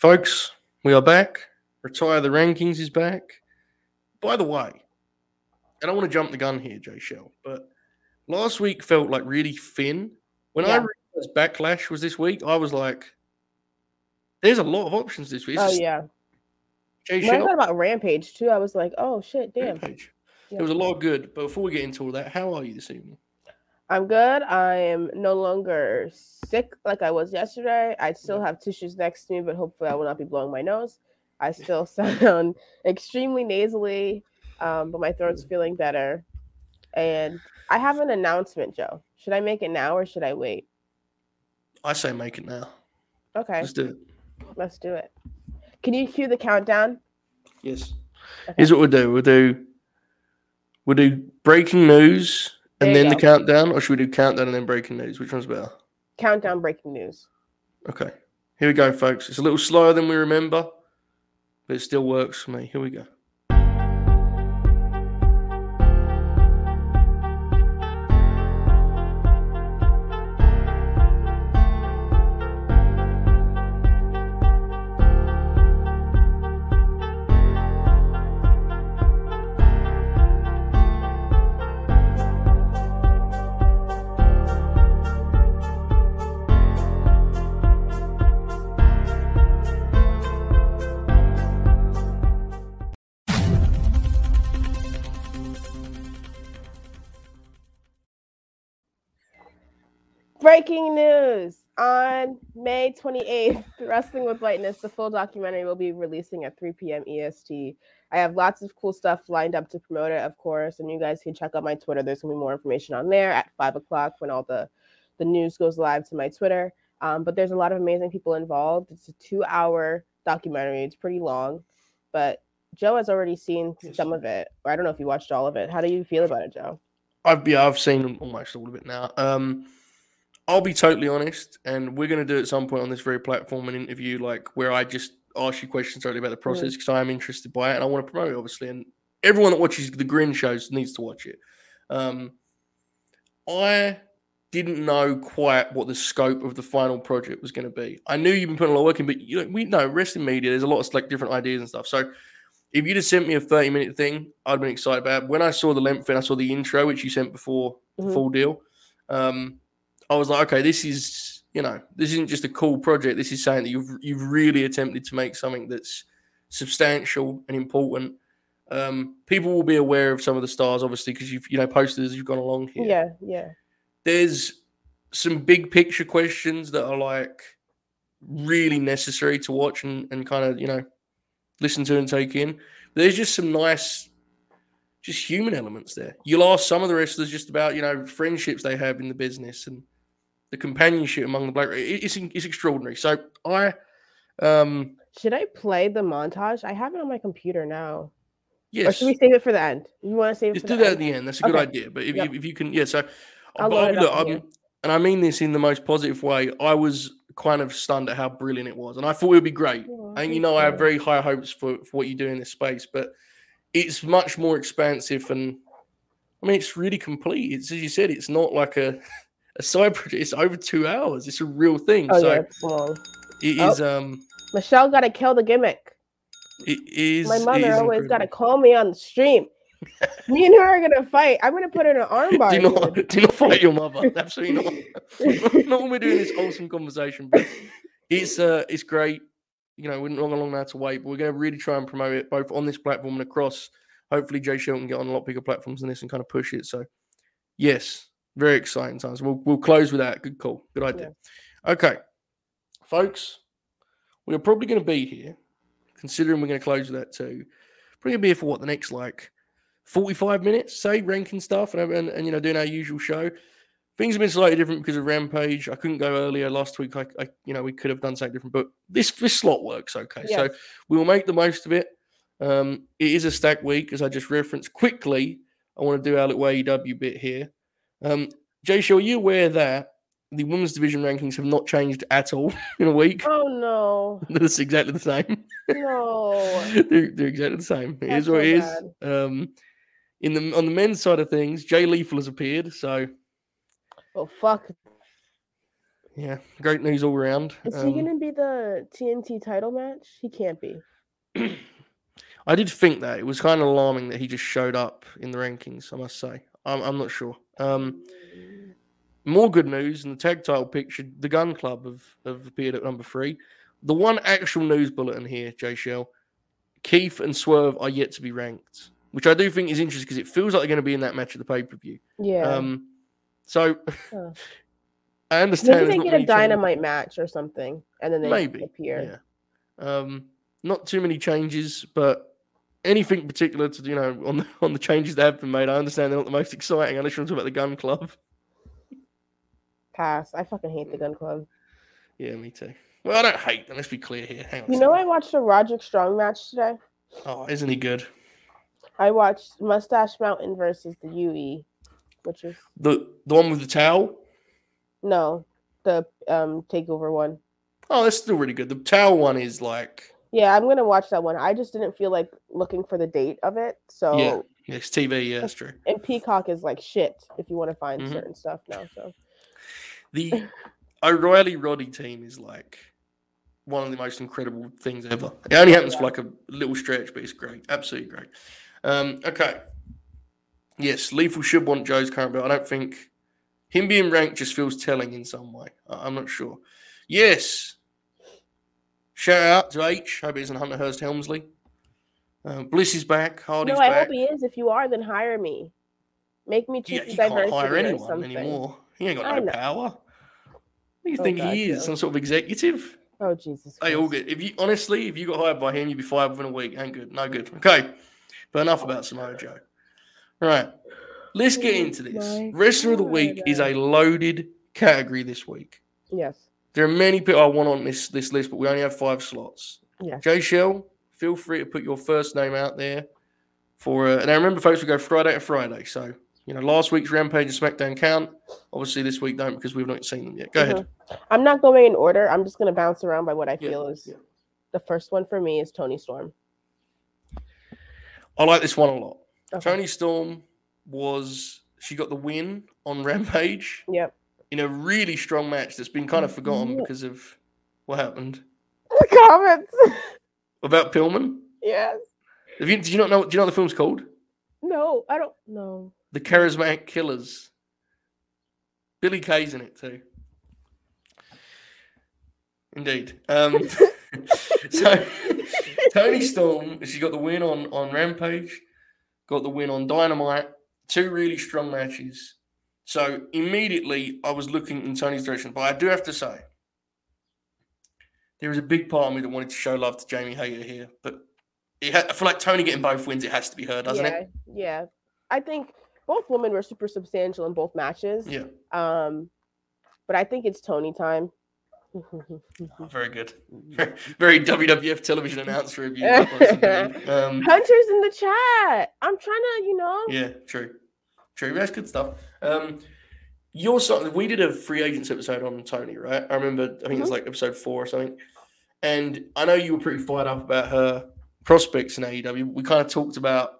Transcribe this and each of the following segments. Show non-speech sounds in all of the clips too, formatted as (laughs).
Folks, we are back. Retire the rankings is back. By the way, and I want to jump the gun here, Jaychele, but last week felt like really thin. When I Yeah. realized Backlash was this week, I was like, there's a lot of options this week. It's Oh just yeah. Jay When I thought about Rampage too, I was like, oh shit, damn. Rampage. Yeah. There was a lot of good, but before we get into all that, how are you this evening? I'm good. I am no longer sick like I was yesterday. I still have tissues next to me, but hopefully I will not be blowing my nose. I still (laughs) sound extremely nasally, um, but my throat's feeling better. And I have an announcement, Joe. Should I make it now or should I wait? I say make it now. Okay, Let's do it. let's do it. Can you cue the countdown? Yes. Okay. Here's what we'll do. We'll do we'll do breaking news and then the go. countdown, or should we do countdown and then breaking news? Which one's better? Countdown breaking news. Okay. Here we go, folks. It's a little slower than we remember, but it still works for me. Here we go. Breaking news on May 28th, (laughs) Wrestling with Lightness, the full documentary will be releasing at 3 p.m. EST. I have lots of cool stuff lined up to promote it, of course, and you guys can check out my Twitter. There's gonna be more information on there at five o'clock when all the the news goes live to my Twitter. Um, but there's a lot of amazing people involved. It's a two-hour documentary. It's pretty long, but Joe has already seen some of it. Or I don't know if you watched all of it. How do you feel about it, Joe? I've yeah, I've seen almost all of it now. Um, I'll be totally honest, and we're going to do at some point on this very platform an interview like where I just ask you questions totally about the process because I am interested by it and I want to promote it, obviously. And everyone that watches the Grin shows needs to watch it. Um, I didn't know quite what the scope of the final project was going to be. I knew you've been putting a lot of work in, but you know, we know wrestling media. There's a lot of like different ideas and stuff. So if you'd have sent me a 30 minute thing, I'd been excited about it. When I saw the length and I saw the intro, which you sent before the Mhm. full deal, um, I was like, okay, this is, you know, this isn't just a cool project. This is saying that you've you've really attempted to make something that's substantial and important. Um, people will be aware of some of the stars, obviously, because you've you know posted as you've gone along here Yeah, yeah. there's some big picture questions that are like really necessary to watch and, and kind of you know listen to and take in there's just some nice just human elements there you'll ask some of the wrestlers just about you know friendships they have in the business and the companionship among the black it- it's, it's extraordinary so i um Should I play the montage? I have it on my computer now. Or yes should we save it for the end? You want to save it Just for do the that at the end. That's a good Okay. idea. But if, Yep. you, if you can, yeah. So, I'll but load I- it look. I'm- and I mean this in the most positive way. I was kind of stunned at how brilliant it was, and I thought it would be great. Oh, And you know, I have very high hopes for, for what you do in this space, but it's much more expansive, and I mean, it's really complete. It's as you said, it's not like a a side (laughs) project. It's over two hours. It's a real thing. Oh so yeah, it Oh. is. Um, Michelle got to kill the gimmick. it is. My mother is always got to call me on the stream. (laughs) me and her are gonna fight. I'm gonna put her in an armbar. do not (laughs) do not fight your mother. Absolutely not. not when we're doing this wholesome conversation. But it's uh it's great. You know, we're not long now to wait, but we're going to really try and promote it both on this platform and across. Hopefully, Jay Shelton can get on a lot bigger platforms than this and kind of push it. So, yes, very exciting times. We'll we'll close with that. Good call. Good idea. Okay, folks, we're probably going to be here, considering we're going to close with that too. Probably going to be here for what the next like 45 minutes, say, ranking stuff and, and, and you know, doing our usual show. Things have been slightly different because of Rampage. I couldn't go earlier last week. I, I you know, we could have done something different, but this this slot works okay. So we will make the most of it. Um, it is a stack week, as I just referenced. Quickly, I want to do our little AEW bit here. Um, Jaychele, are you aware that the women's division rankings have not changed at all (laughs) in a week? Oh no, (laughs) That's exactly the same. no. (laughs) they're, they're exactly the same. It That's is what it is. Um, in the on the men's side of things, Jay Lethal has appeared. So Oh fuck. yeah, great news all around. Is Um, he gonna be the TNT title match? He can't be. (clears throat) I did think that it was kind of alarming that he just showed up in the rankings. I must say, I'm, I'm not sure. Um, more good news in the tag title picture: the Gunn Club have, have appeared at number three. The one actual news bulletin here, Jaychele, Keith and Swerve are yet to be ranked, which I do think is interesting because it feels like they're going to be in that match at the pay per view. Yeah. Um, so Huh. (laughs) I understand. Maybe they get a changes. dynamite match or something, and then they Maybe appear. Yeah. Um, not too many changes, but anything particular to you know on the (laughs) on the changes that have been made. I understand they're not the most exciting unless you want to talk about the Gunn Club. Pass. I fucking hate the Gunn Club. Yeah, me too. Well, I don't hate them. Let's be clear here. Hang on. You know, I watched a Roderick Strong match today. Oh, isn't he good? I watched Mustache Mountain versus the UE, which is The the one with the towel. no the um takeover one. Oh, that's still really good. The towel one is like Yeah, I'm gonna watch that one. I just didn't feel like looking for the date of it. So yeah, yeah, it's TV. Yeah, that's true. and Peacock is like shit if you want to find Mhm. certain stuff now. So The (laughs) O'Reilly Roddy team is like one of the most incredible things ever. It only happens for like a little stretch, but it's great. Absolutely great. Um, okay. Yes, Lethal should want Joe's current belt. I don't think him being ranked just feels telling in some way. I- I'm not sure. Yes. Shout out to H. Hope it isn't Hunter Hearst Helmsley. Um, Bliss is back. Hardy's no, I back. hope he is. If you are, then hire me. Make me Yeah, chief you of can't hire anyone anymore. He ain't got no power. What do you Oh, think God, he is? Joe. Some sort of executive? Oh Jesus! They all get. If you honestly, if you got hired by him, you'd be fired within a week. Ain't good. No good. Okay, but enough about Samoa Joe. Right, let's get Oh into this. Wrestler of the week is a loaded category this week. Yes. There are many people I want on this this list, but we only have five slots. Yeah. Jaychele, feel free to put your first name out there for. Uh, and I remember, folks, we go Friday to Friday. So you know, last week's Rampage and SmackDown count. Obviously, this week don't because we've not seen them yet. Go ahead. I'm not going in order. I'm just gonna bounce around by what I Yeah, feel is yeah. the first one for me is Toni Storm. I like this one a lot. Okay. Toni Storm was she got the win on Rampage Yep. In a really strong match that's been kind of forgotten because of what happened The comments. (laughs) about Pillman. yes. Have you, do you not know? Do you know what the film's called? No, I don't know. The Charismatic Killers. Billy Kay's in it too. Indeed. Um, (laughs) (laughs) so Toni Storm, she got the win on on Rampage, got the win on Dynamite. Two really strong matches. So immediately I was looking in Toni's direction, but I do have to say there is a big part of me that wanted to show love to Jamie Hayter here, but it ha- I feel like Toni getting both wins, it has to be her, doesn't yeah, it? Yeah. I think both women were super substantial in both matches. Yeah. Um, but I think it's Toni time. Oh, (laughs) very good. (laughs) Very WWF television announcer review. (laughs) um, Hunter's in the chat. I'm trying to, you know. yeah, true. True. That's good stuff. Um, your son, we did a free agents episode on Toni, right? I remember, I think it's like episode four or something. And I know you were pretty fired up about her prospects in AEW. We kind of talked about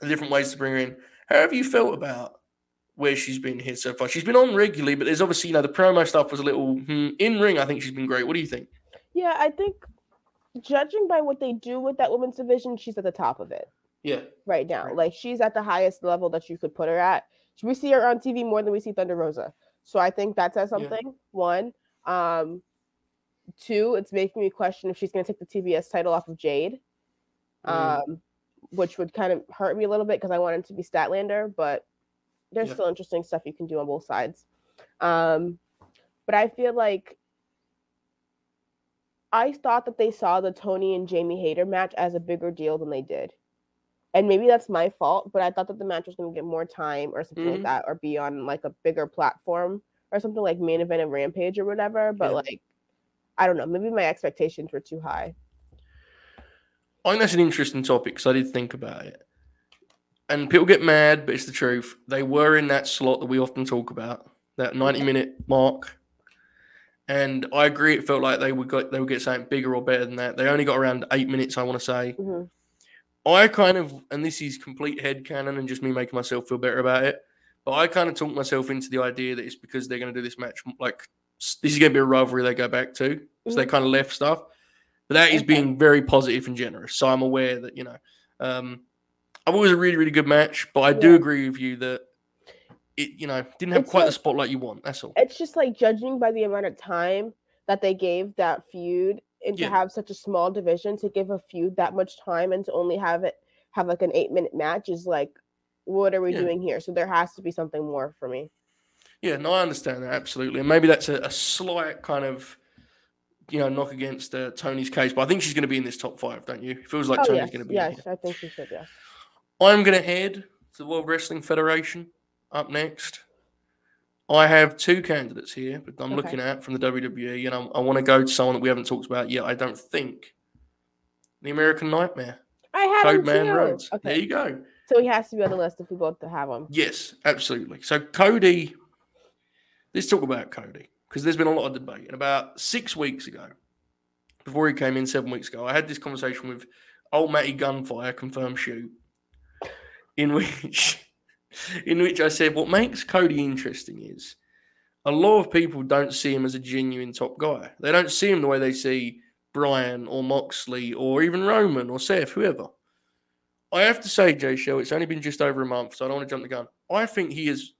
the different ways to bring her in. How have you felt about where she's been here so far? She's been on regularly, but there's obviously, you know, the promo stuff was a little hmm, in ring. I think she's been great. What do you think? Yeah, I think judging by what they do with that women's division, she's at the top of it Yeah. right now. Right. Like she's at the highest level that you could put her at. We see her on TV more than we see Thunder Rosa. So I think that says Yeah. something. One. Um two, it's making me question if she's gonna take the TBS title off of Jade. Mm. Um, which would kind of hurt me a little bit because I wanted to be Statlander, but there's Yeah. still interesting stuff you can do on both sides. Um, but I feel like I thought that they saw the Toni and Jamie Hayter match as a bigger deal than they did. And maybe that's my fault, but I thought that the match was going to get more time or something Mhm. like that, or be on like a bigger platform or something like main event and Rampage or whatever. But Yeah. like, I don't know, maybe my expectations were too high. I think that's an interesting topic because I did think about it. And people get mad, but it's the truth. They were in that slot that we often talk about, that 90 minute mark. And I agree, it felt like they would got they would get something bigger or better than that. They only got around eight minutes, I want to say. Mhm. I kind of, and this is complete head canon and just me making myself feel better about it. But I kind of talked myself into the idea that it's because they're going to do this match like this is going to be a rivalry they go back to. So they Mhm. kind of left stuff. But that is being very positive and generous. So I'm aware that, you know, um, I thought it was a really, really good match. But I do Yeah. agree with you that it, you know, didn't have It's quite the spotlight you want. That's all. It's just like judging by the amount of time that they gave that feud and Yeah. to have such a small division to give a feud that much time and to only have it have like an eight minute match is like what are we Yeah. doing here? So there has to be something more for me. Yeah, no, I understand that absolutely, and maybe that's a, a slight kind of, you know, knock against uh, Toni's case. But I think she's going to be in this top five, don't you? It feels like oh Toni's yes, going to be. in yes. I think she should. Yes. I'm going to head to the World Wrestling Federation up next. I have two candidates here that I'm Okay. looking at from the WWE, and I, I want to go to someone that we haven't talked about yet. I don't think the American Nightmare, I had Code him Man too. Rhodes. There Okay, you go. so he has to be on the list if we both have him. Yes, absolutely. So Cody, let's talk about Cody because there's been a lot of debate. And about six weeks ago, before he came in, seven weeks ago, I had this conversation with old Matty Gunfire, confirmed shoot, in (laughs) which, (laughs) in which I said, what makes Cody interesting is a lot of people don't see him as a genuine top guy. They don't see him the way they see Brian or Moxley or even Roman or Seth, whoever. I have to say, Jaychele, it's only been just over a month, so I don't want to jump the gun. I think he has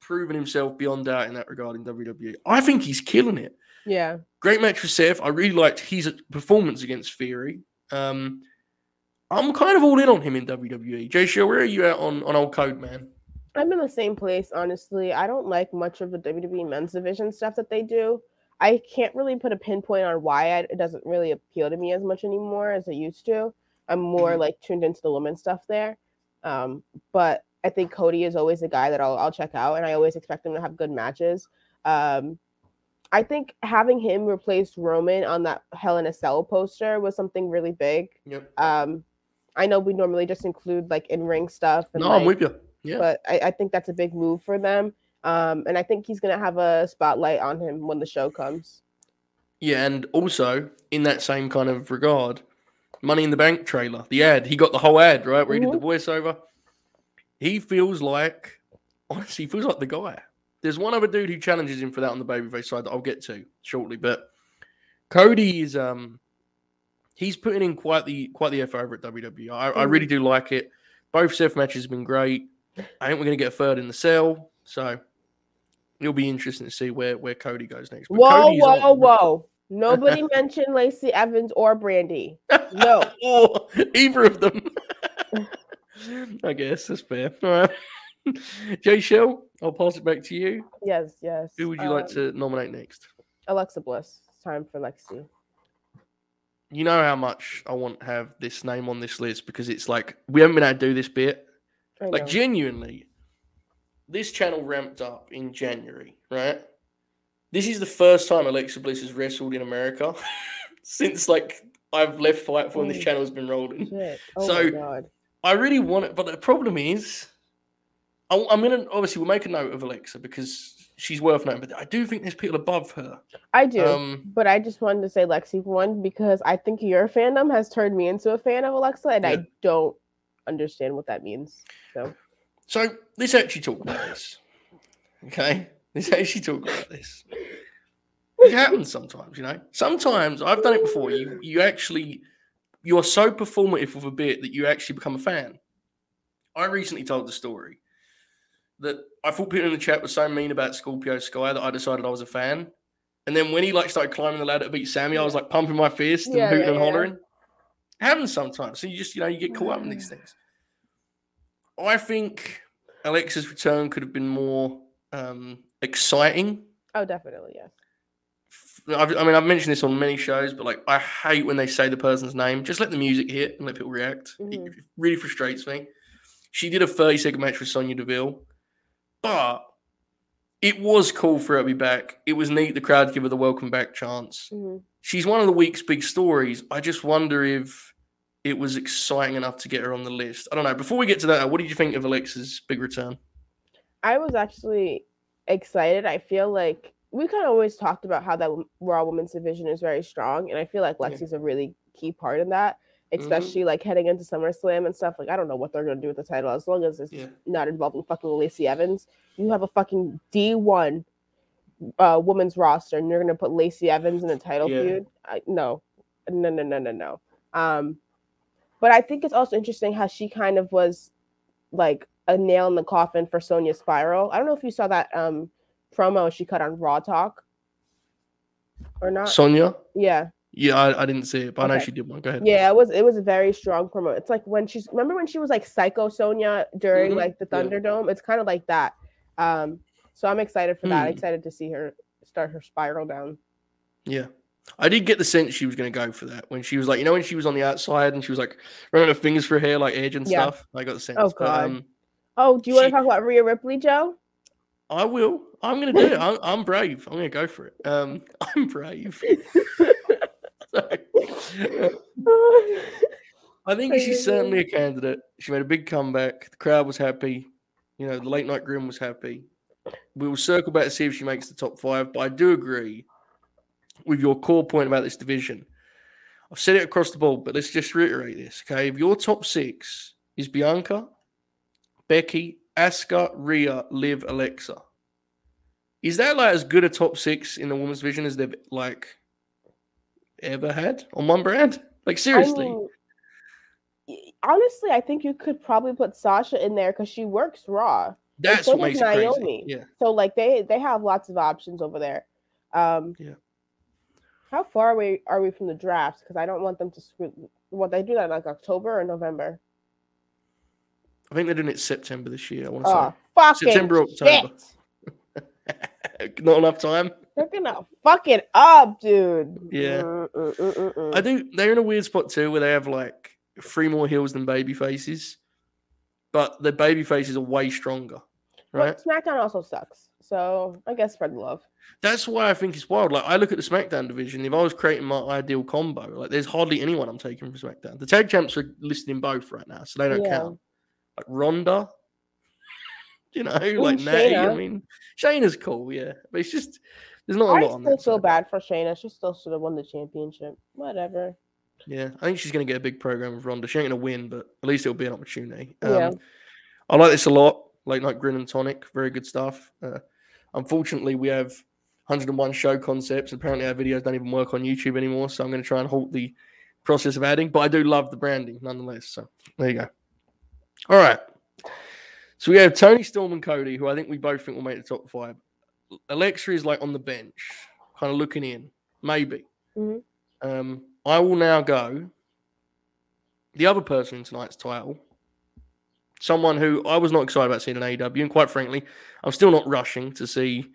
proven himself beyond doubt in that regard in WWE. I think he's killing it. Yeah. Great match for Seth. I really liked his performance against Theory. Um, I'm kind of all in on him in WWE. Jaychele, where are you at on, on old code, man? I'm in the same place, honestly. I don't like much of the WWE men's division stuff that they do. I can't really put a pinpoint on why I, it doesn't really appeal to me as much anymore as it used to. I'm more Mhm. like tuned into the women's stuff there. Um, but I think Cody is always a guy that I'll, I'll check out, and I always expect him to have good matches. Um, I think having him replace Roman on that Hell in a Cell poster was something really big. Yep. Um, I know we normally just include like in ring stuff. And, no, I'm with you. Yeah. but I, I think that's a big move for them. Um, and I think he's gonna have a spotlight on him when the show comes. Yeah, and also in that same kind of regard, Money in the Bank trailer, the ad, he got the whole ad, right? Where he did the voiceover. He feels like, honestly, he feels like the guy. There's one other dude who challenges him for that on the babyface side that I'll get to shortly, but Cody is um he's putting in quite the quite the effort over at WWE. I, I really do like it. Both Seth matches have been great. I think we're gonna get a third in the cell, so it'll be interesting to see where where Cody goes next. But Whoa, Cody's whoa, on. whoa! Nobody (laughs) mentioned Lacey Evans or Brandi. No. (laughs) or either of them. (laughs) I guess that's fair. All right. Jaychele, I'll pass it back to you. Yes, yes. Who would you like Um, to nominate next? Alexa Bliss. It's time for Lexi. You know how much I want to have this name on this list because it's like we haven't been able to do this bit. Like genuinely, this channel ramped up in January, right? This is the first time Alexa Bliss has wrestled in America (laughs) since like I've left Fightful and this channel has been rolling. Oh So- I really want it, but the problem is, I, I'm gonna obviously we'll make a note of Alexa because she's worth noting, but I do think there's people above her. I do. Um, but I just wanted to say Lexi one because I think your fandom has turned me into a fan of Alexa, and Yeah. I don't understand what that means. So so let's actually talk about this. Okay, let's actually talk about this. It happens sometimes, you know. Sometimes I've done it before. You you actually you are so performative with a bit that you actually become a fan. I recently told the story that I thought people in the chat were so mean about Scorpio Sky that I decided I was a fan. And then when he like started climbing the ladder to beat Sammy, I was like pumping my fist and Yeah, hooting yeah, and hollering. It happens sometimes. So you just, you know, you get caught up in these things. I think Alexa's return could have been more um, exciting. oh, definitely yes. I've, I mean, I've mentioned this on many shows, but like, I hate when they say the person's name. Just let the music hit and let people react. It- Mhm. It really frustrates me. She did a 30 second match with Sonya Deville, but it was cool for her to be back. It was neat. The crowd give her the welcome back chance. Mhm. She's one of the week's big stories. I just wonder if it was exciting enough to get her on the list. I don't know. Before we get to that, what did you think of Alexa's big return? I was actually excited. I feel like we kind of always talked about how that Raw Women's division is very strong, and I feel like Yeah. Lexi's a really key part in that, Mhm. especially like heading into SummerSlam and stuff. Like I don't know what they're gonna do with the title as long as it's Yeah. not involving fucking Lacey Evans. You have a fucking D one uh, women's roster and you're gonna put Lacey Evans in a title Yeah. feud. I, no, no, no, no, no, no. Um, but I think it's also interesting how she kind of was like a nail in the coffin for Sonya Spiral. I don't know if you saw that um promo she cut on Raw Talk or not. Sonya? yeah, Yeah, I, I didn't see it, but I know she did one. Go ahead. yeah, it was it was a very strong promo. It's like when she's remember when she was like Psycho Sonya during Mhm, like the yeah. Thunderdome. It's kind of like that. Um, so I'm excited for that. Hmm. Excited to see her start her spiral down. Yeah. I did get the sense she was going to go for that when she was like, you know, when she was on the outside and she was like running her fingers through her hair like Edge and Yeah. stuff. I got the sense. Oh, But, God. um, Oh, do you want to talk about Rhea Ripley, Joe? I will. I'm going to do it. (laughs) I'm, I'm brave. I'm going to go for it. Um, (laughs) I'm brave. (laughs) I think she's certainly a candidate. She made a big comeback. The crowd was happy. You know, the late night grim was happy. We will circle back to see if she makes the top five. But I do agree with your core point about this division. I've said it across the board, but let's just reiterate this. Okay. If your top six is Bianca, Becky, Asuka, Rhea, Liv, Alexa, is that like as good a top six in the women's division as they've like ever had on one brand? Like seriously. I mean, honestly, I think you could probably put Sasha in there because she works Raw. That's so what makes. Naomi. Yeah. So like they they have lots of options over there. Um, Yeah. How far away are we from the draft? Because I don't want them to screw. What they do that in, like October or November? I think they're doing it September this year. I want to Oh, fucking September, October. (laughs) Not enough time. They're gonna fuck it up, dude. Yeah. Mm, mm, mm. I do. They're in a weird spot too, where they have like three more heels than baby faces, but the baby faces are way stronger, right? But SmackDown also sucks. So I guess spread the love. That's why I think it's wild. Like I look at the SmackDown division. If I was creating my ideal combo, like there's hardly anyone I'm taking from SmackDown. The tag champs are listed in both right now, so they don't Yeah. count. Like Ronda, (laughs) you know, like Natty. I Shayna. mean, Shayna's cool, yeah, but it's just there's not a I lot on still feel side. bad for Shayna. She still should have won the championship. Whatever. Yeah, I think she's going to get a big program with Ronda. She ain't going to win, but at least it'll be an opportunity. Um, Yeah. I like this a lot. Late night grin and tonic, very good stuff. Uh, unfortunately, we have 101 show concepts. Apparently, our videos don't even work on YouTube anymore, so I'm going to try and halt the process of adding. But I do love the branding nonetheless. So there you go. All right. So we have Toni Storm and Cody, who I think we both think will make the top five. Alexa is like on the bench, kind of looking in, maybe. Mhm. Um, I will now go. The other person in tonight's title, someone who I was not excited about seeing in AEW, and quite frankly, I'm still not rushing to see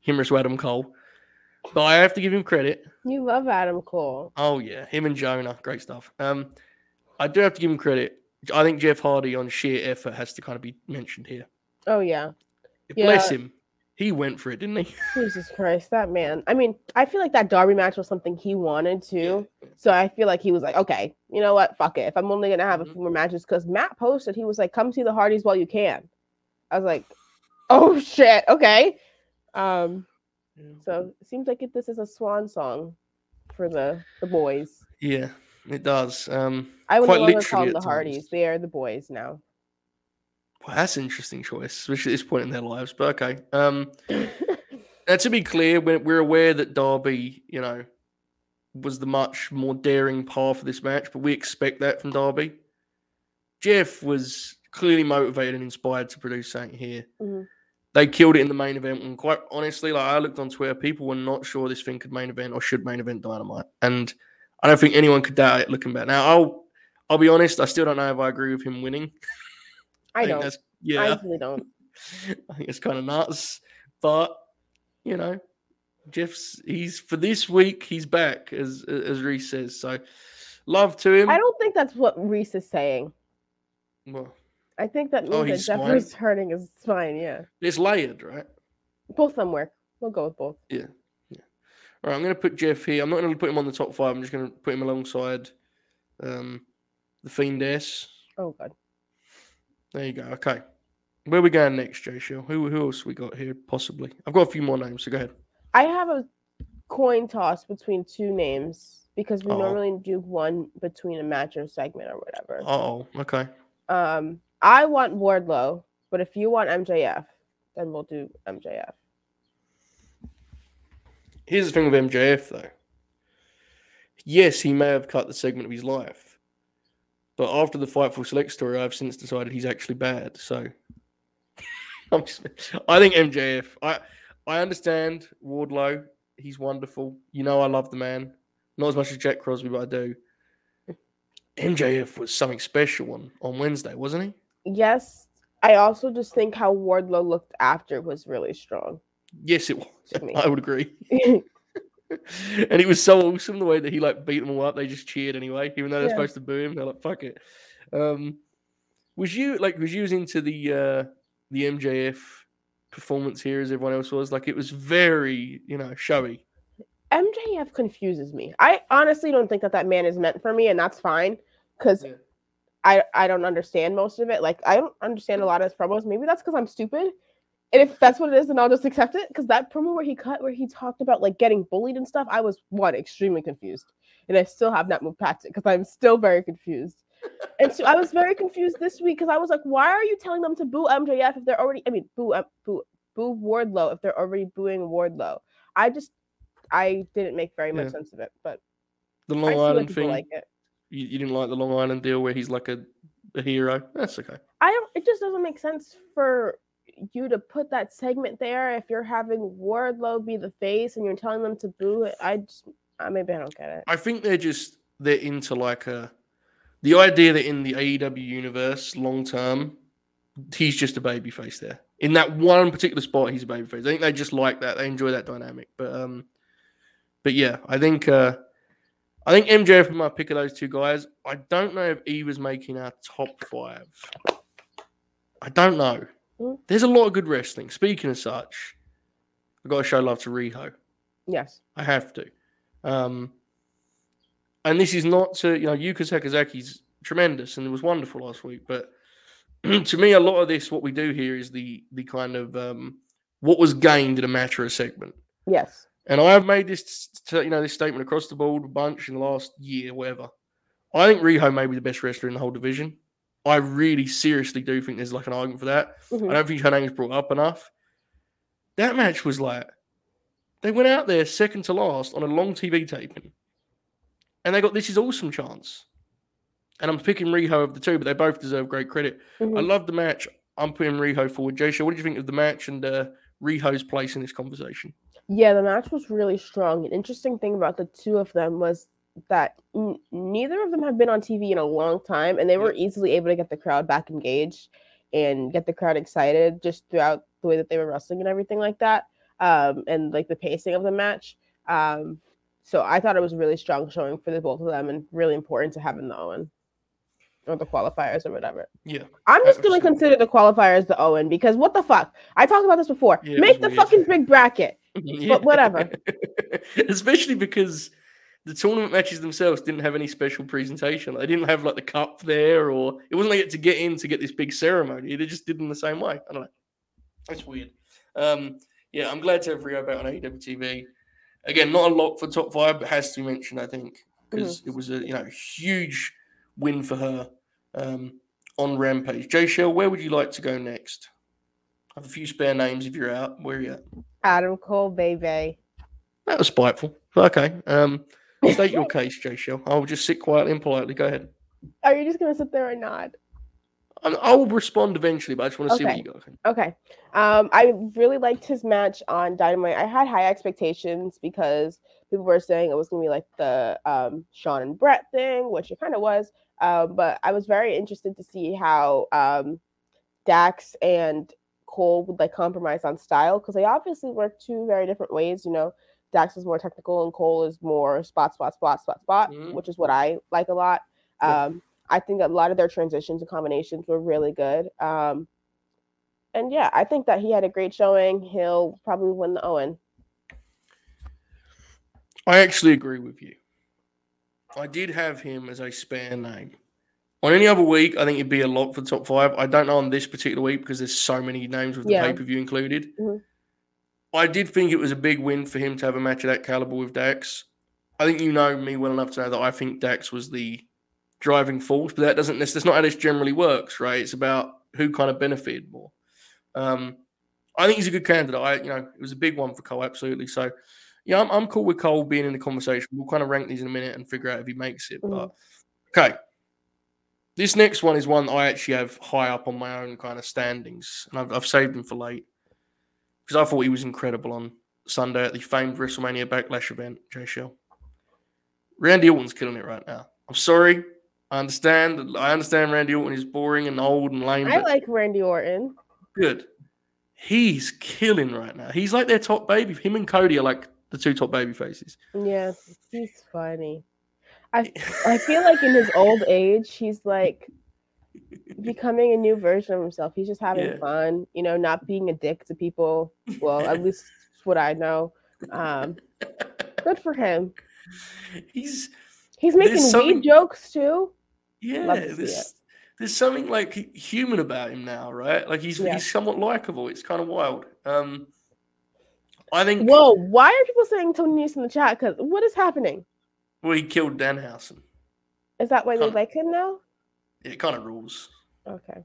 him versus Adam Cole. But I have to give him credit. You love Adam Cole. Oh yeah, him and Jonah, great stuff. Um, I do have to give him credit. I think Jeff Hardy on sheer effort has to kind of be mentioned here. Oh yeah. Bless Yeah. him. He went for it, didn't he? (laughs) Jesus Christ, that man. I mean, I feel like that Darby match was something he wanted to. So I feel like he was like, okay, you know what? Fuck it. If I'm only gonna have a Mhm. few more matches, because Matt posted, he was like, come see the Hardys while you can. I was like, oh shit, okay. Um, so it seems like it, this is a swan song for the the boys. Yeah, it does. Um, I would longer literally call them the times. Hardys. They are the boys now. Well, that's an interesting choice, especially at this point in their lives. But okay. Um, (laughs) now to be clear, we're, we're aware that Darby, you know, was the much more daring path of this match, but we expect that from Darby. Jeff was clearly motivated and inspired to produce something here. Mhm. They killed it in the main event, and quite honestly, like I looked on Twitter, people were not sure this thing could main event or should main event Dynamite, and I don't think anyone could doubt it looking back. Now, I'll I'll be honest, I still don't know if I agree with him winning. (laughs) I don't. that's I yeah, really don't. (laughs) I think it's kind of nuts, but you know, Jeff's he's for this week he's back as as Reese says. So love to him. I don't think that's what Reese is saying. Well, I think that means Oh, that Jeff is hurting his spine. Yeah, it's layered, right? both of them work. We'll go with both. Yeah. yeah. All right, I'm going to put Jeff here. I'm not going to put him on the top five. I'm just going to put him alongside um, the Fiend S. Oh god. There you go. Okay. Where we going next, Jaychele? Who, who else we got here, possibly? I've got a few more names, so go ahead. I have a coin toss between two names because we Uh-oh. normally do one between a match or segment or whatever. Oh, okay. Um, I want Wardlow, but if you want MJF, then we'll do MJF. Here's the thing with MJF though. Yes, he may have cut the segment of his life, but after the Fightful Select story, I've since decided he's actually bad. So, (laughs) I'm just, I think MJF. I I understand Wardlow. He's wonderful. You know, I love the man. Not as much as Jack Crosby, but I do. MJF was something special on, on Wednesday, wasn't he? Yes. I also just think how Wardlow looked after was really strong. Yes, it was. (laughs) I would agree. (laughs) (laughs) and it was so awesome the way that he like beat them all up. They just cheered anyway, even though they're yeah. supposed to boo him. They're like, "Fuck it." Um, was you like was you into the uh, the MJF performance here as everyone else was? Like it was very you know showy. MJF confuses me. I honestly don't think that that man is meant for me, and that's fine because yeah. I I don't understand most of it. Like I don't understand a lot of his promos. Maybe that's because I'm stupid. And if that's what it is, then I'll just accept it. Because that promo where he cut, where he talked about like getting bullied and stuff, I was one extremely confused, and I still have not moved past it because I'm still very confused. and so I was very confused this week because I was like, why are you telling them to boo MJF if they're already? I mean, boo boo boo Wardlow if they're already booing Wardlow. I just I didn't make very much yeah. sense of it, but the Long Island thing. Like it. You, you didn't like the Long Island deal where he's like a, a hero. That's okay. I don't. It just doesn't make sense for you to put that segment there if you're having Wardlow be the face and you're telling them to boo it. I just uh, maybe I don't get it. I think they're just they're into like a the idea that in the AEW universe long term he's just a baby face there. In that one particular spot, he's a baby face. I think they just like that. They enjoy that dynamic. But um, but yeah, I think uh, I think MJF and my pick of those two guys. I don't know if he was making our top five. I don't know. There's a lot of good wrestling. Speaking of such, I've got to show love to Riho. Yes. I have to. Um, and this is not to, you know, Yuka Sakazaki's tremendous and it was wonderful last week. But (clears throat) to me, a lot of this, what we do here is the the kind of um, what was gained in a match or a segment. Yes. And I have made this, you know, this statement across the board a bunch in the last year, whatever. I think Riho may be the best wrestler in the whole division. I really seriously do think there's like an argument for that. Mm-hmm. I don't think her name is brought up enough. That match was like they went out there second to last on a long TV taping, and they got this is awesome chance. And I'm picking Riho of the two, but they both deserve great credit. Mm-hmm. I love the match. I'm putting Riho forward. Jay, what did you think of the match and uh, Riho's place in this conversation? Yeah, the match was really strong. An interesting thing about the two of them was that n- neither of them have been on TV in a long time, and they were easily able to get the crowd back engaged and get the crowd excited just throughout the way that they were wrestling and everything like that, um, and like the pacing of the match. Um, so I thought it was really strong showing for the both of them, and really important to have in the Owen or the qualifiers or whatever. Yeah. I'm just gonna consider the qualifiers the Owen because what the fuck? I talked about this before. Yeah, Make the weird. fucking (laughs) big bracket. yeah. But whatever. (laughs) Especially because the tournament matches themselves didn't have any special presentation. They didn't have like the cup there, or it wasn't like it to get in to get this big ceremony. They just did them the same way. I don't know. That's weird. Um, yeah, I'm glad to have Riho back on AEW TV. Again, not a lot for top five, but has to be mentioned, I think, because mm-hmm. it was a you know huge win for her um, on Rampage. Jaychele, where would you like to go next? I have a few spare names if you're out. Where are you at? Adam Cole, baby. That was spiteful. Okay. Um, State your case, Jaychele. I'll just sit quietly and politely. Go ahead. Are you just going to sit there and nod? I will respond eventually, but I just want to okay. see what you got. Okay. Um, I really liked his match on Dynamite. I had high expectations because people were saying it was going to be like the um, Shawn and Bret thing, which it kind of was. Um, but I was very interested to see how um, Dax and Cole would like compromise on style because they obviously work two very different ways. You know, Dax is more technical and Cole is more spot, spot, spot, spot, spot, mm-hmm. which is what I like a lot. Yeah. Um, I think a lot of their transitions and combinations were really good. Um, and yeah, I think that he had a great showing. He'll probably win the Owen. I actually agree with you. I did have him as a spare name. On any other week, I think it'd be a lot for the top five. I don't know on this particular week because there's so many names with the yeah. pay per view included. Mm-hmm. I did think it was a big win for him to have a match of that caliber with Dax. I think you know me well enough to know that I think Dax was the driving force, but that doesn't that's not how this generally works, right? It's about who kind of benefited more. Um, I think he's a good candidate. I, you know, it was a big one for Cole, absolutely. So, yeah, I'm, I'm cool with Cole being in the conversation. We'll kind of rank these in a minute and figure out if he makes it. But okay, this next one is one I actually have high up on my own kind of standings, and I've, I've saved him for late because I thought he was incredible on Sunday at the famed WrestleMania Backlash event. Jaychele, Randy Orton's killing it right now. I'm sorry. I understand. I understand Randy Orton is boring and old and lame. I like Randy Orton. good. He's killing right now. He's like their top baby. Him and Cody are like the two top baby faces. Yeah, he's funny. I I feel like in his old age, he's like becoming a new version of himself. He's just having Yeah. fun, you know, not being a dick to people. Well, at least what I know. Um, good for him. He's He's making something- weed jokes too. yeah. To There's there's something like human about him now, right? Like he's Yeah. he's somewhat likable. It's kind of wild. Um, I think. Whoa, why are people saying Tony Nese in the chat? Because what is happening? Well, he killed Danhausen. Is that why they Huh. like him now? It kind of rules. Okay.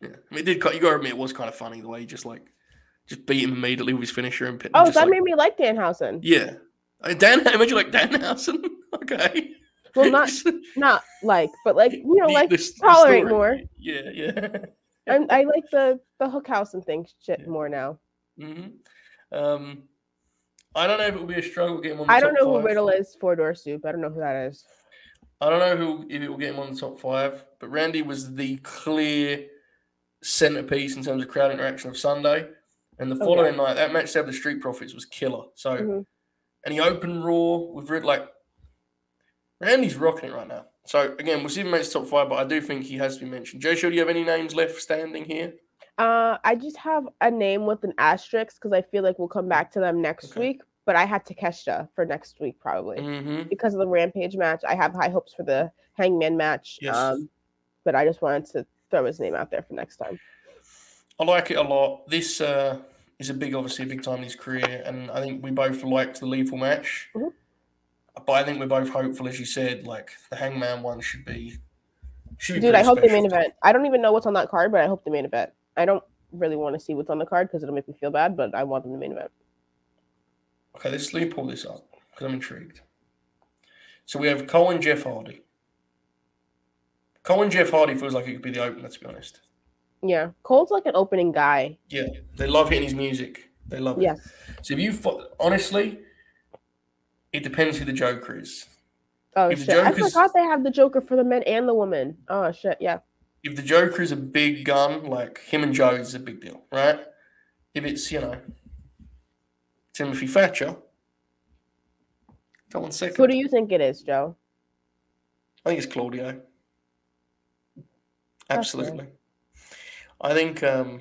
Yeah, I mean, it did. You got to admit, it was kind of funny the way he just like just beat him immediately with his finisher and pit. Oh, that like- made me like Danhausen. Yeah. Uh, Dan, (laughs) imagine like Danhausen. (laughs) okay. Well, not (laughs) not like, but like you know, The- like the s- the tolerate story. more. Yeah, yeah. And I like the the Hookhausen thing shit Yeah. more now. hmm Um, I don't know if it will be a struggle getting on the I don't know who. Riddle is. Four door soup. I don't know who that is. I don't know who if it will get him on the top five, but Randy was the clear centerpiece in terms of crowd interaction of Sunday. And the Okay. following night, that match to have the Street Profits was killer. So, Mhm. and he opened Raw with like Randy's rocking it right now. So again, we'll see if he makes top five, but I do think he has to be mentioned. Joe, do you have any names left standing here? Uh, I just have a name with an asterisk because I feel like we'll come back to them next Okay. week. But I had Takeshita for next week probably Mm-hmm. because of the Rampage match. I have high hopes for the Hangman match. Yes. Um, but I just wanted to throw his name out there for next time. I like it a lot. This uh, is a big, obviously, a big time in his career, and I think we both liked the lethal match. Mhm. But I think we're both hopeful, as you said, like the Hangman one should be. Should be Dude, I hope the main special. event. I don't even know what's on that card, but I hope the main event. I don't really want to see what's on the card because it'll make me feel bad, but I want them the main event. Okay, let's let me pull this up because I'm intrigued. So we have Cole and Jeff Hardy. Cole and Jeff Hardy feels like it could be the opener, to be honest. Yeah, Cole's like an opening guy. Yeah, they love hitting his music. They love it. Yes. So if you fo- honestly, it depends who the Joker is. Oh If the shit! I forgot they have the Joker for the men and the women. Oh shit! Yeah. if the Joker is a big gun, like him and Joe is a big deal, right? If it's, you know, Timothy Thatcher, come on second. Who do you think it is, Joe? I think it's Claudio. Absolutely. I think um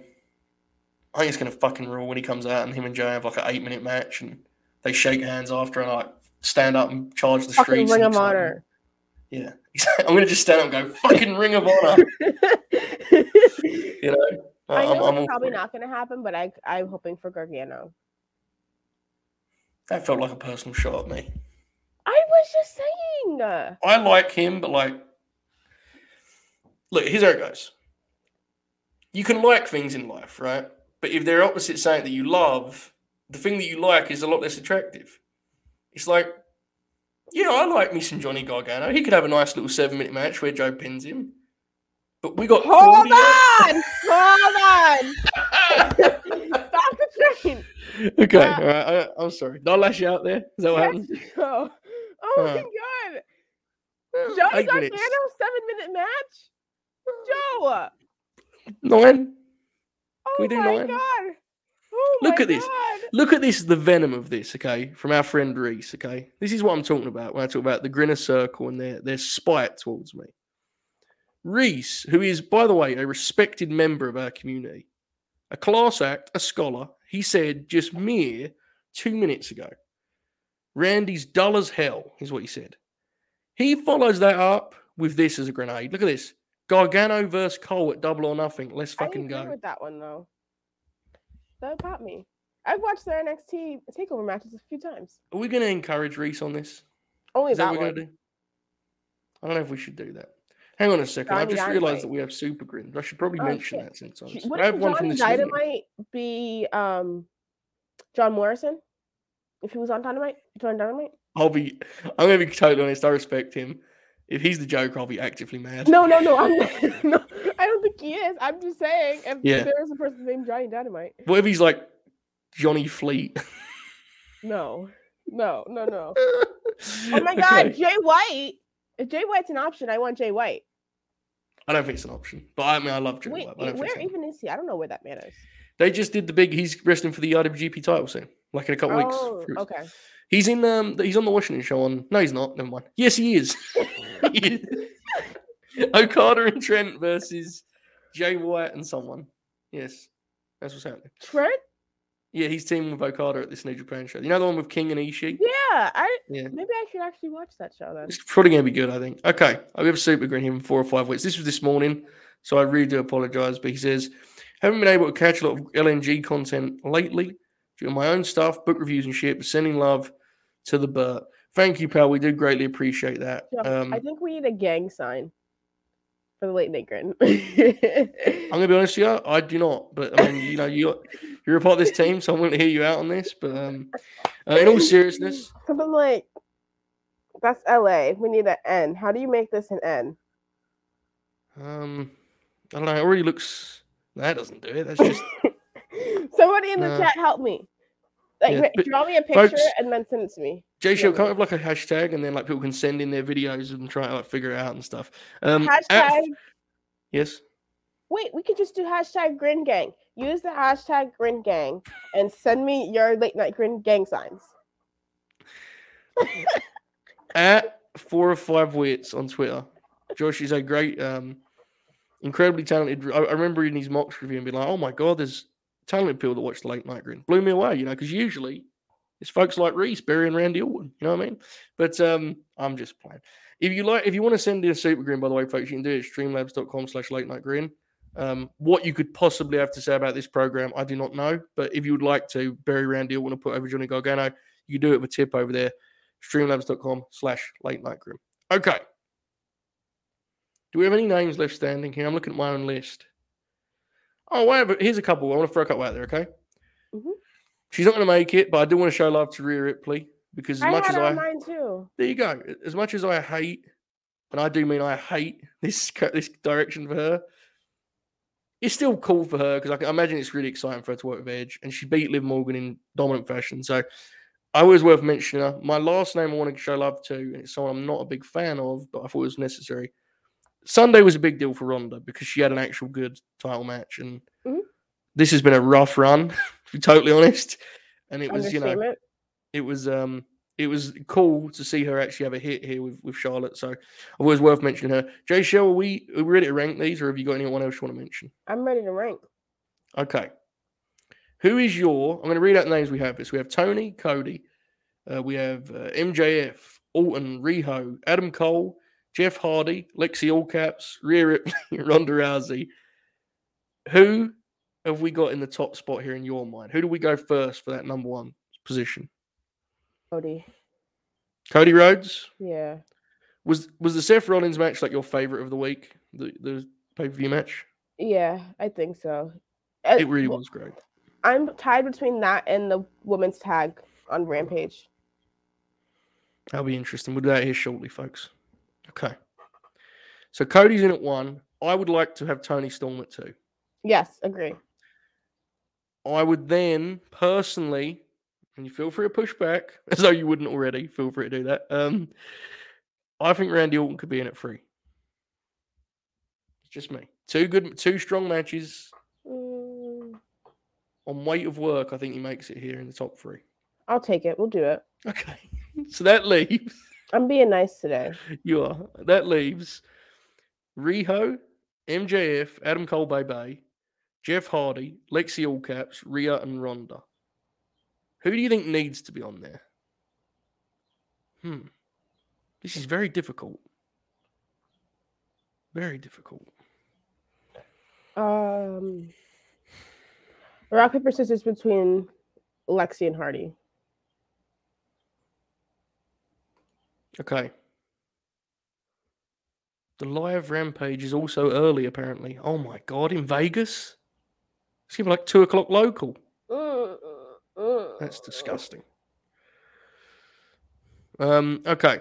I think it's gonna fucking rule when he comes out and him and Joe have like an eight minute match and they shake hands after and like stand up and charge the Fucking streets. Ring of. Honor. Yeah. (laughs) I'm gonna just stand up and go, fucking Ring of Honor. (laughs) You know? I I'm, know I'm it's probably not going to happen, but I I'm hoping for Gargano. That felt like a personal shot at me. I was just saying. I like him, but like, look, here's how it goes. You can like things in life, right? But if they're opposite something that you love, the thing that you like is a lot less attractive. It's like, yeah, I like me some Johnny Gargano. He could have a nice little seven minute match where Joe pins him. But we got Hold Claudio. on, hold on. (laughs) (laughs) Train. (laughs) okay, Uh, all right. I, I'm sorry. I lash you out there? Is that what happened? (laughs) Go. Oh my Uh, god. Johnny Eight Gargano, minutes. seven minute match. Joe. Nine. Oh we do my nine? god. Oh Look my at this. God. Look at this, the venom of this, okay, from our friend Reese, okay? This is what I'm talking about when I talk about the Grinner Circle and their, their spite towards me. Reese, who is, by the way, a respected member of our community, a class act, a scholar, he said just mere two minutes ago, Randy's dull as hell, is what he said. He follows that up with this as a grenade. Look at this. Gargano versus Cole at double or nothing. Let's fucking go. with that one though. That got me. I've watched their NXT takeover matches a few times. Are we going to encourage Reese on this? Only Is that that, what we're one. gonna do? I don't know if we should do that. Hang on a second. Johnny just realised that we have super grins. I should probably Oh, mention shit. that since I was. I have if one from Johnny evening. Dynamite be um John Morrison? If he was on Dynamite, join Dynamite. I'll be. I'm gonna be totally honest. I respect him. If he's the Joker, I'll be actively mad. No, no, no. I'm (laughs) (laughs) no. I don't think he is. I'm just saying if Yeah. there is a person named Johnny Dynamite. What if he's like Johnny Fleet? No, no, no, no. (laughs) Oh my God, Okay. Jay White. If Jay White's an option, I want Jay White. I don't think it's an option, but I mean, I love Jay Wait, White. but I don't think where even is he? I don't know where that man is. They just did the big. He's wrestling for the IWGP title soon, like in a couple Oh, weeks. okay. He's in. Um, he's on the Washington show. On no, he's not. Never mind. Yes, he is. (laughs) He is. Okada and Trent versus Jay White and someone. Yes, that's what's happening. Trent? Yeah, he's teaming with Okada at this New Japan show. You know the one with King and Ishii? Yeah, I Yeah. maybe I should actually watch that show then. It's probably going to be good, I think. Okay, I have Super Green here in four or five weeks. This was this morning, so I really do apologize. But he says, haven't been able to catch a lot of LNG content lately due to my own stuff, book reviews and shit, but sending love to the Burt. Thank you, pal. We do greatly appreciate that. Um, I think we need a gang sign for the late night grin. I'm gonna be honest with you, I do not. But I mean, you know, you you're a part of this team, so I'm going to hear you out on this. But um, uh, in all seriousness, Something like that's LA. We need an N. How do you make this an N? um, I don't know. It already looks. That doesn't do it. That's just (laughs) Somebody in the Nah. chat help me. Like, Yeah, draw me a picture folks- and then send it to me. Jay Show come up like a hashtag, and then like people can send in their videos and try to like figure it out and stuff. Um, at- Hashtag. yes. Wait, we could just do hashtag Grin Gang. Use the hashtag Grin Gang and send me your late night Grin Gang signs. (laughs) at four or five wits on Twitter. Josh is a great, um, incredibly talented. I, I remember reading his mocks review and being like, "Oh my god, there's talented people that watch the late night grin." Blew me away, you know, because usually it's folks like Reese, Barry, and Randy Orton. You know what I mean? But um, I'm just playing. If you like, if you want to send in a super grin, by the way, folks, you can do it at streamlabs.com slash late night grin. Um, what you could possibly have to say about this program, I do not know. But if you would like to, Barry Randy Orton, to put over Johnny Gargano, you do it with a tip over there streamlabs.com slash late night grin. Okay. Do we have any names left standing here? I'm looking at my own list. Oh, wait, but here's a couple. I want to throw a couple out there, okay? Mhm. She's not going to make it, but I do want to show love to Rhea Ripley because as I much as I mine too. there you go. As much as I hate, and I do mean I hate (laughs) this this direction for her, it's still cool for her because I can imagine it's really exciting for her to work with Edge, and she beat Liv Morgan in dominant fashion. So I was worth mentioning her. My last name I want to show love to, and it's someone I'm not a big fan of, but I thought it was necessary. Sunday was a big deal for Ronda because she had an actual good title match, and Mhm. this has been a rough run, (laughs) to be totally honest. And it was, you know, Understatement. it was um it was cool to see her actually have a hit here with, with Charlotte. So I thought it was worth mentioning her. Jaychele, are we are we ready to rank these, or have you got anyone else you want to mention? I'm ready to rank. Okay. Who is your? I'm going to read out the names we have. This we have Toni, Cody, uh, we have uh, MJF, Orton, Riho, Adam Cole, Jeff Hardy, Lexi All Caps, Rhea Ripley, (laughs) Ronda Rousey. Who have we got in the top spot here in your mind? Who do we go first for that number one position? Cody. Cody Rhodes. Yeah. Was was the Seth Rollins match like your favorite of the week? The the pay per view match? Yeah, I think so. Uh, It really was great. I'm tied between that and the women's tag on Rampage. That'll be interesting. We'll do that here shortly, folks. Okay. So Cody's in at one. I would like to have Toni Storm at two. Yes, agree. I would then personally, and you feel free to push back (laughs) as though you wouldn't already. Feel free to do that. Um, I think Randy Orton could be in at three. It's just me. Two good, two strong matches Mm, on weight of work. I think he makes it here in the top three. I'll take it. We'll do it. Okay. (laughs) So that leaves I'm being nice today. you are that leaves Riho, MJF, Adam Cole Bay, Bay, Jeff Hardy, Lexi All Caps, Rhea, and Ronda. Who do you think needs to be on there? Hmm. This is very difficult. Very difficult. Um, rock paper scissors between Lexi and Hardy. Okay. The live rampage is also early, apparently. Oh my god, in Vegas? It's even like two o'clock local. That's disgusting. Um, okay.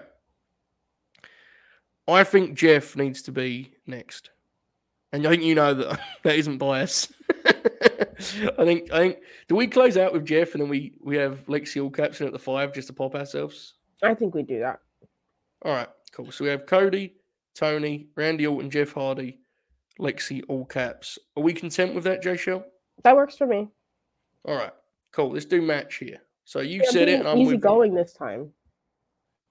I think Jeff needs to be next, and I think you know that (laughs) that isn't bias. (laughs) I think I think do we close out with Jeff and then we we have Lexi all caps in at the five just to pop ourselves? I think we do that. All right, cool. So we have Cody, Toni, Randy Orton, Jeff Hardy, Lexi all caps. Are we content with that, Jaychele? That works for me. All right, cool. Let's do match here. So you Yeah, said it, I'm easy with you. going this time.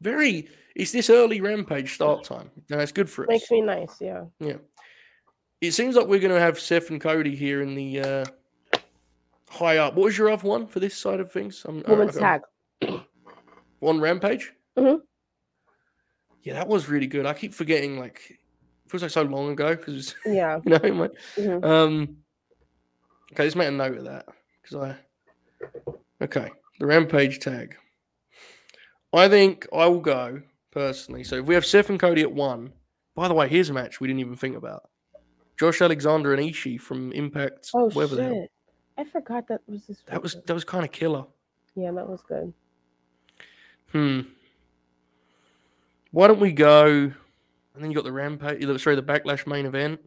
Very. It's this early rampage start time. No, it's good for us. Makes me nice. Yeah. Yeah. It seems like we're going to have Seth and Cody here in the uh, high up. What was your other one for this side of things? I'm, I- tag. One rampage. Mhm. Yeah, that was really good. I keep forgetting. Like, it feels like so long ago because (laughs) Yeah. you know. my- Mhm. Um. Okay, let's make a note of that because I. Okay, the rampage tag. I think I will go personally. So if we have Seth and Cody at one. By the way, here's a match we didn't even think about. Josh Alexander and Ishii from Impact. Oh shit! I forgot that was this. That was that was kind of killer. Yeah, that was good. Hmm. Why don't we go? And then you got the rampage. Sorry, the backlash main event.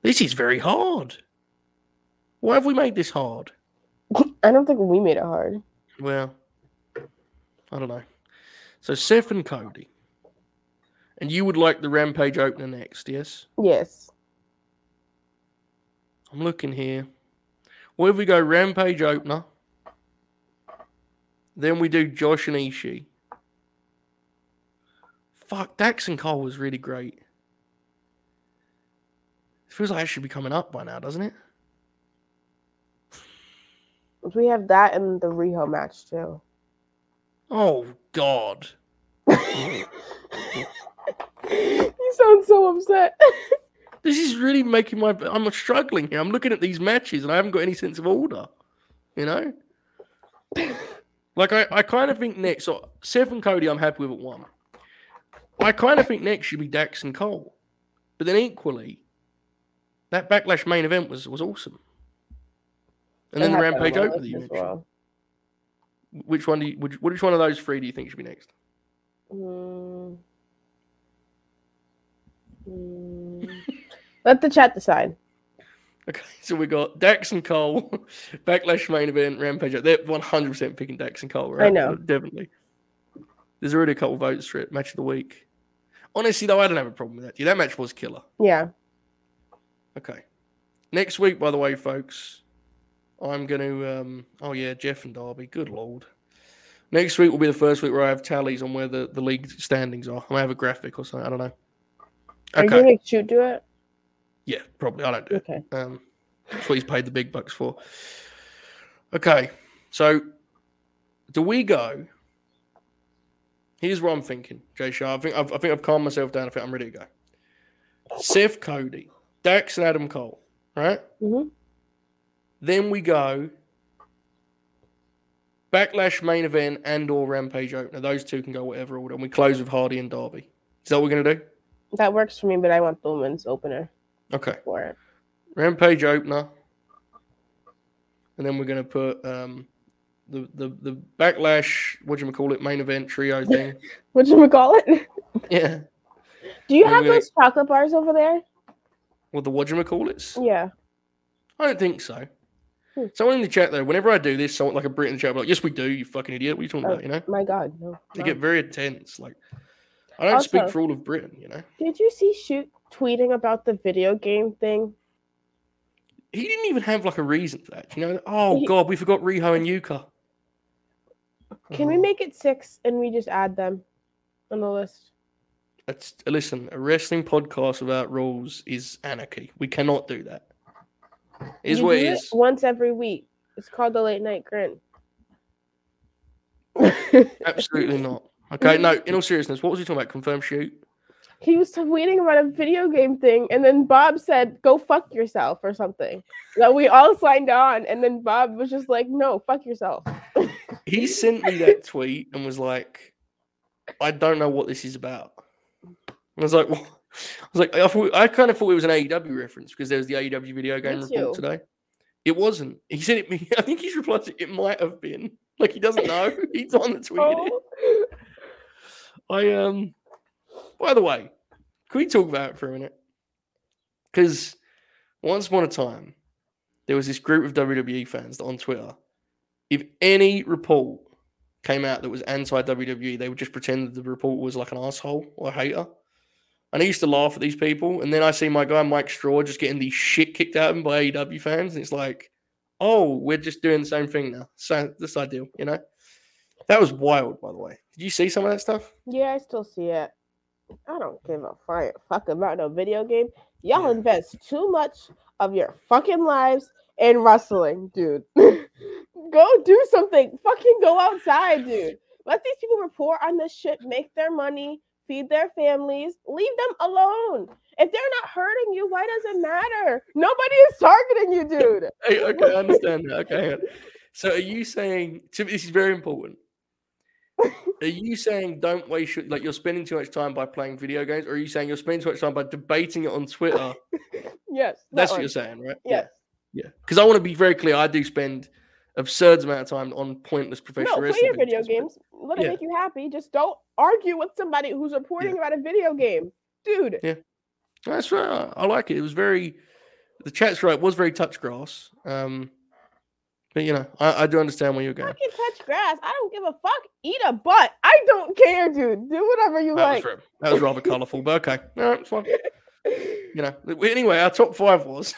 This is very hard. Why have we made this hard? (laughs) I don't think we made it hard. Well, I don't know. So Seth and Cody, and you would like the rampage opener next, yes? Yes. I'm looking here. What if we go rampage opener? Then we do Josh and Ishii. Fuck, Dax and Cole was really great. It feels like it should be coming up by now, doesn't it? We have that and the Riho match too. Oh God. you sound so upset. This is really making my. I'm struggling here. I'm looking at these matches and I haven't got any sense of order. You know? Like, I, I kind of think next. So, Seth and Cody, I'm happy with at one. I kind of think next should be Dax and Cole. But then equally, that Backlash main event was, was awesome. And then the had that on Rampage over the list that you as mentioned. well. Which one do you, which, which one of those three do you think should be next? Mm. Mm. Let the chat decide. Okay, (laughs) so we got Dax and Cole, (laughs) Backlash main event, Rampage. They're 100% picking Dax and Cole, right? know. Definitely. There's already a couple votes for it. Match of the week. Honestly, though, I don't have a problem with that. Yeah, that match was killer. Yeah. Okay. Next week, by the way, folks, I'm going to. Um, oh, yeah, Jeff and Darby. Good lord. Next week will be the first week where I have tallies on where the, the league standings are. I might have a graphic or something. I don't know. Are you Okay. gonna do it? Yeah, probably. I don't do it. Okay. Um, that's what he's paid the big bucks for. Okay, so do we go? Here's what I'm thinking, Jaychele. I think I've, I think I've calmed myself down. I think I'm ready to go. Seth Cody, Dax, and Adam Cole. Right. Mhm. Then we go. Backlash main event and or Rampage opener. Those two can go whatever order, and we close with Hardy and Darby. Is that what we're gonna do? That works for me, but I want the women's opener Okay. for it. Rampage opener, and then we're gonna put um, the the the backlash. What do you call it? Main event trio (laughs) thing. What you call it? yeah. Do you Maybe have those chocolate bars over there? Well, the what do you call it? Yeah. I don't think so. Hmm. Someone in the chat though, whenever I do this, someone like a Brit in the chat, like, "Yes, we do. You fucking idiot. What are you talking Oh. about?" You know, My God, no. they no. get very intense. Like, I don't speak for all of Britain. You know, Did you see shoot tweeting about the video game thing? he didn't even have like a reason for that. You know, oh He- god, we forgot Riho and Yuka. Can we Oh. make it six and we just add them on the list? That's listen. A wrestling podcast without rules is anarchy. We cannot do that. It Is You what do it is. Once every week. It's called the late night grin. (laughs) Absolutely not. Okay, no. In all seriousness, what was he talking about? Confirm shoot. he was tweeting about a video game thing, and then Bob said, "Go fuck yourself" or something. That we all signed on, and then Bob was just like, "No, fuck yourself." He sent me that tweet and was like, "I don't know what this is about." I was like, "What?" (laughs) I was like, I, thought, I kind of thought it was an AEW reference because there was the AEW video game Me report too. today. It wasn't. He said it. Me. (laughs) I think he's replied to it might have been. (laughs) Like he doesn't know. He's on the tweet. Oh. I um. By the way, can we talk about it for a minute? Because once upon a time, there was this group of WWE fans on Twitter, if any report came out that was anti WWE, they would just pretend that the report was like an asshole or a hater. And I used to laugh at these people. And then I see my guy Mike Straw just getting the shit kicked out of him by AEW fans. And it's like, oh, we're just doing the same thing now. So this ideal, you know? That was wild, by the way. Did you see some of that stuff? Yeah, I still see it. I don't give a fuck about no video game. Y'all Yeah. invest too much of your fucking lives in wrestling, dude. (laughs) go do something. Fucking go outside, dude. Let these people report on this shit, make their money, feed their families, leave them alone. If they're not hurting you, why does it matter? Nobody is targeting you, dude. (laughs) Hey, okay, I understand that. Okay. So are you saying to this is very important? Are you saying don't waste your, like you're spending too much time by playing video games, or are you saying you're spending too much time by debating it on Twitter? (laughs) Yes. that That's what one. you're saying, right? Yes. Yeah. Yeah. Because I want to be very clear. I do spend absurd amount of time on pointless professional No, play your video games. Let it yeah. make you happy. Just don't argue with somebody who's reporting about a video game, dude. Yeah. That's right. I like it. It was very. The chat's right. It was very touch grass. Um, but you know, I, I do understand where you're going. Fucking touch grass. I don't give a fuck. Eat a butt. I don't care, dude. Do whatever you That like. was, that was rather colourful, but okay. All right, it's fine. (laughs) You know. Anyway, our top five was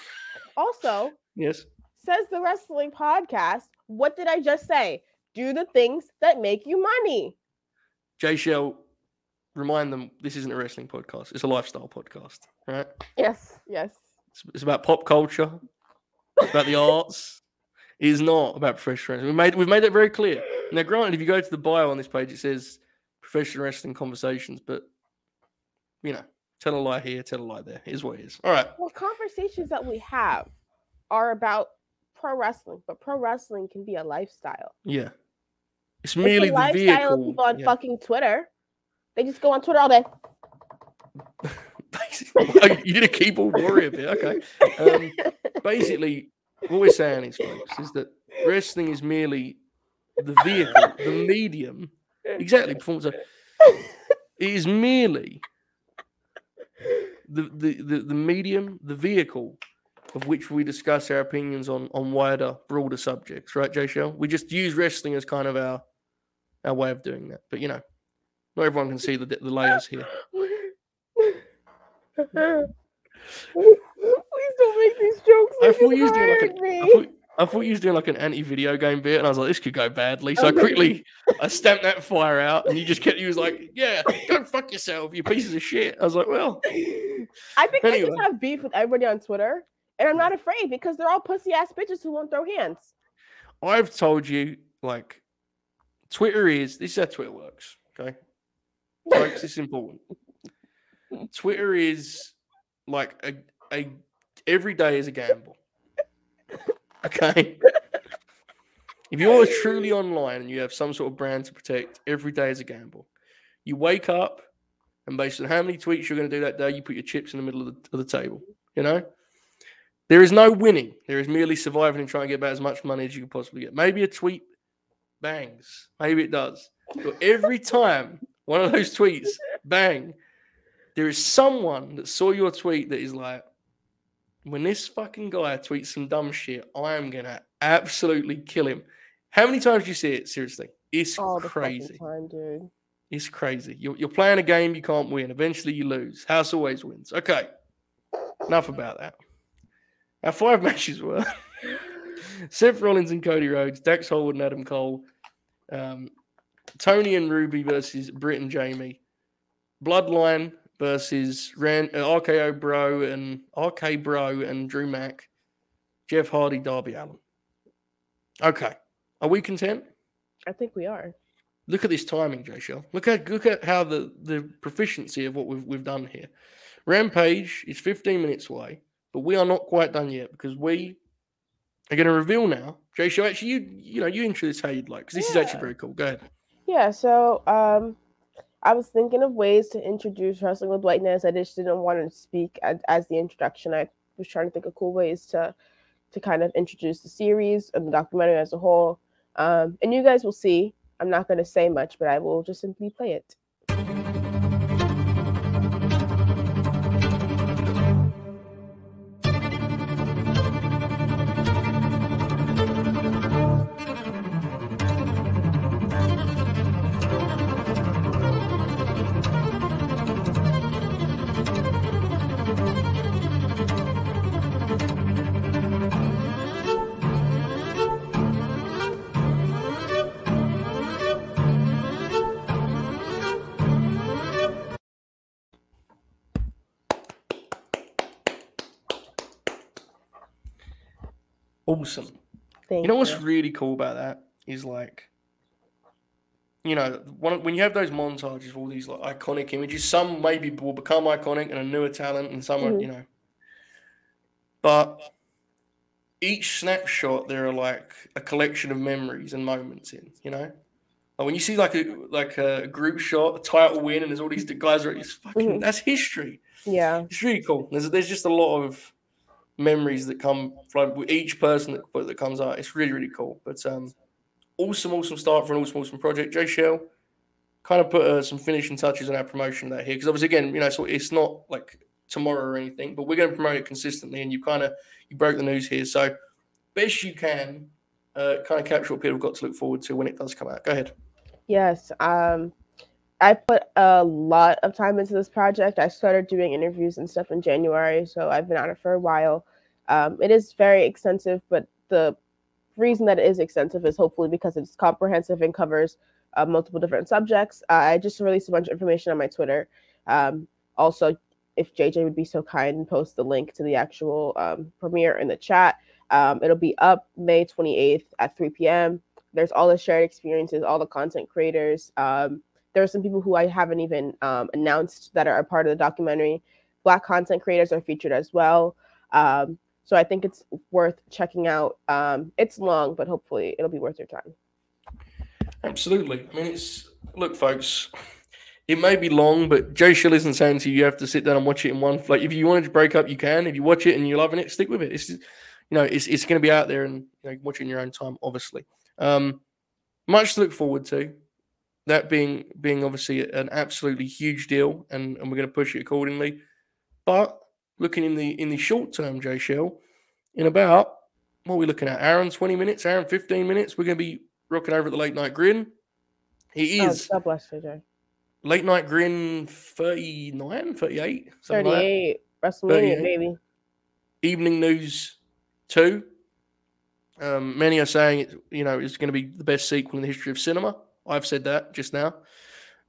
also, yes. says the wrestling podcast. What did I just say? Do the things that make you money. Jaychele, remind them this isn't a wrestling podcast. It's a lifestyle podcast, right? Yes, yes. It's, it's about pop culture. It's about the (laughs) arts. It is not about professional wrestling. We made we've made that very clear. Now, granted, if you go to the bio on this page, it says professional wrestling conversations, but you know, tell a lie here, tell a lie there. Is what it is. All right. Well, conversations that we have are about pro wrestling, but pro wrestling can be a lifestyle. Yeah. It's It's merely the lifestyle vehicle. of people on yeah. fucking Twitter. They just go on Twitter all day. (laughs) You did a keyboard warrior bit. Okay. Um, basically, what we're saying is, folks, is that wrestling is merely the vehicle, the medium. Exactly. Performance. It is merely the, the, the, the medium, the vehicle of which we discuss our opinions on on wider, broader subjects, right, Jaychele? We just use wrestling as kind of our our way of doing that. But you know, not everyone can see the the layers here. Please don't make these jokes. I thought you doing like an. I thought, I thought you was doing like an anti-video game bit, and I was like, this could go badly. So I quickly, I stamped that fire out, and you just kept, you was like, yeah, go fuck yourself, you pieces of shit. I was like, well, I think I Anyway. just have beef with everybody on Twitter, and I'm not mm. afraid because they're all pussy ass bitches who won't throw hands. I've told you, like, Twitter is this is how Twitter works. Okay, folks, this is important. (laughs) Twitter is like a a every day is a gamble. Okay. If you're truly online and you have some sort of brand to protect, every day is a gamble. You wake up, and based on how many tweets you're going to do that day, you put your chips in the middle of the, of the table. You know, there is no winning. There is merely surviving and trying to get about as much money as you can possibly get. Maybe a tweet bangs. Maybe it does. But every time one of those tweets bang, there is someone that saw your tweet that is like, when this fucking guy tweets some dumb shit, I am gonna absolutely kill him. How many times do you see it? Seriously, it's the crazy. time, dude. It's crazy. You're, you're playing a game you can't win. Eventually, you lose. House always wins. Okay, enough about that. Our five (laughs) matches were Seth Rollins and Cody Rhodes, Dax Harwood and Adam Cole, um, Toni and Ruby versus Britt and Jamie, Bloodline versus Ran, uh, RKO Bro and RK Bro and Drew Mack, Jeff Hardy, Darby Allin. Okay, are we content? I think we are. Look at this timing, Jaychele. Look at look at how the the proficiency of what we've we've done here. Rampage is 15 minutes away, but we are not quite done yet because we are going to reveal now. Jaychele, actually, you you know you intro this how you'd like because this is actually very cool. Go ahead. Yeah, so um I was thinking of ways to introduce wrestling with whiteness. I just didn't want to speak as, as the introduction. I was trying to think of cool ways to to kind of introduce the series and the documentary as a whole. Um, and you guys will see. I'm not going to say much, but I will just simply play it. Awesome. Thank You know what's really cool about that is like, you know, one, when you have those montages of all these like iconic images, some maybe will become iconic and a newer talent, and some are, Mhm. you know. But each snapshot, there are like a collection of memories and moments in, you know. Like when you see like a like a group shot, a title win, and there's all these guys are it's fucking Mhm. that's history. Yeah. It's really cool. There's there's just a lot of memories that come from with each person that, that comes out. It's really really cool. But um, awesome awesome start for an awesome awesome project. Jaychele kind of put uh, some finishing touches on our promotion that here because obviously again you know so it's not like tomorrow or anything, but we're going to promote it consistently. And you kind of you broke the news here, so best you can. Uh, kind of capture what people have got to look forward to when it does come out. Go ahead. Yes. Um, I put a lot of time into this project. I started doing interviews and stuff in January, so I've been on it for a while. Um, it is very extensive, but the reason that it is extensive is hopefully because it's comprehensive and covers uh, multiple different subjects. Uh, I just released a bunch of information on my Twitter. Um, also, if JJ would be so kind and post the link to the actual um, premiere in the chat, um, it'll be up May 28th at 3 p.m. There's all the shared experiences, all the content creators. Um, there are some people who I haven't even um, announced that are a part of the documentary. Black content creators are featured as well. Um, so I think it's worth checking out. Um, it's long, but hopefully it'll be worth your time. Absolutely. I mean, it's look, folks. It may be long, but Jaychele isn't saying to you you have to sit down and watch it in one. Like, if you wanted to break up, you can. If you watch it and you're loving it, stick with it. It's you know, it's it's going to be out there and you know, watch it in your own time. Obviously, um, much to look forward to. That being being obviously an absolutely huge deal, and, and we're going to push it accordingly. But looking in the in the short term, Jaychele, in about what are we looking at? Aaron, twenty minutes, Aaron, fifteen minutes. We're going to be rocking over at the late night grin. He Oh, is God bless JJ. late night grin 39, 38, something like that. 38, WrestleMania, 38. baby. Evening news two. Um, many are saying it, you know, it's going to be the best sequel in the history of cinema. I've said that just now.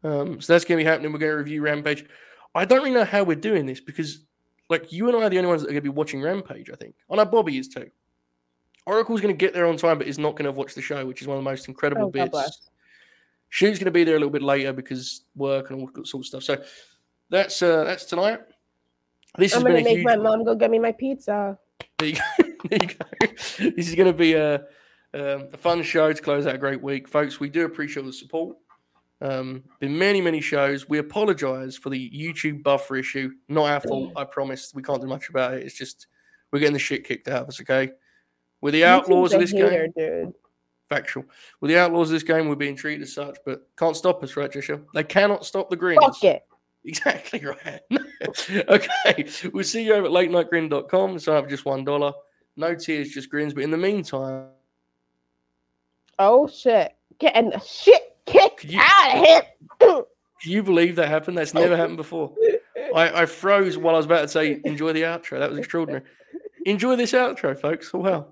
Um, so that's going to be happening. We're going to review Rampage. I don't really know how we're doing this because, like, you and I are the only ones that are going to be watching Rampage. I think. I know Bobby is too. Oracle's going to get there on time, but is not going to watch the show, which is one of the most incredible Oh, bits. Shoot's going to be there a little bit later because work and all that sort of stuff. So that's uh, that's tonight. This I'm gonna make huge. my mom go get me my pizza. There you go. (laughs) there you go. This is going to be a, um, a fun show to close out a great week, folks. We do appreciate the support. Um, been many, many shows. We apologise for the YouTube buffer issue. Not our fault. I promise. We can't do much about it. It's just we're getting the shit kicked out of us. Okay. We're the outlaws of this game. dude. Factual. We're the outlaws of this game. We're being treated as such, but can't stop us, right, Joshua? They cannot stop the grins. Fuck it. (laughs) Exactly right. (laughs) okay. We'll see you over at latenightgrin.com. Sign up for just $1. No tears, just grins. But in the meantime, Oh shit. Getting the shit kicked you- out of here. (clears throat) can you believe that happened? That's never happened before. I, I froze while I was about to say, enjoy the outro. That was extraordinary. Enjoy this outro, folks. Oh, wow.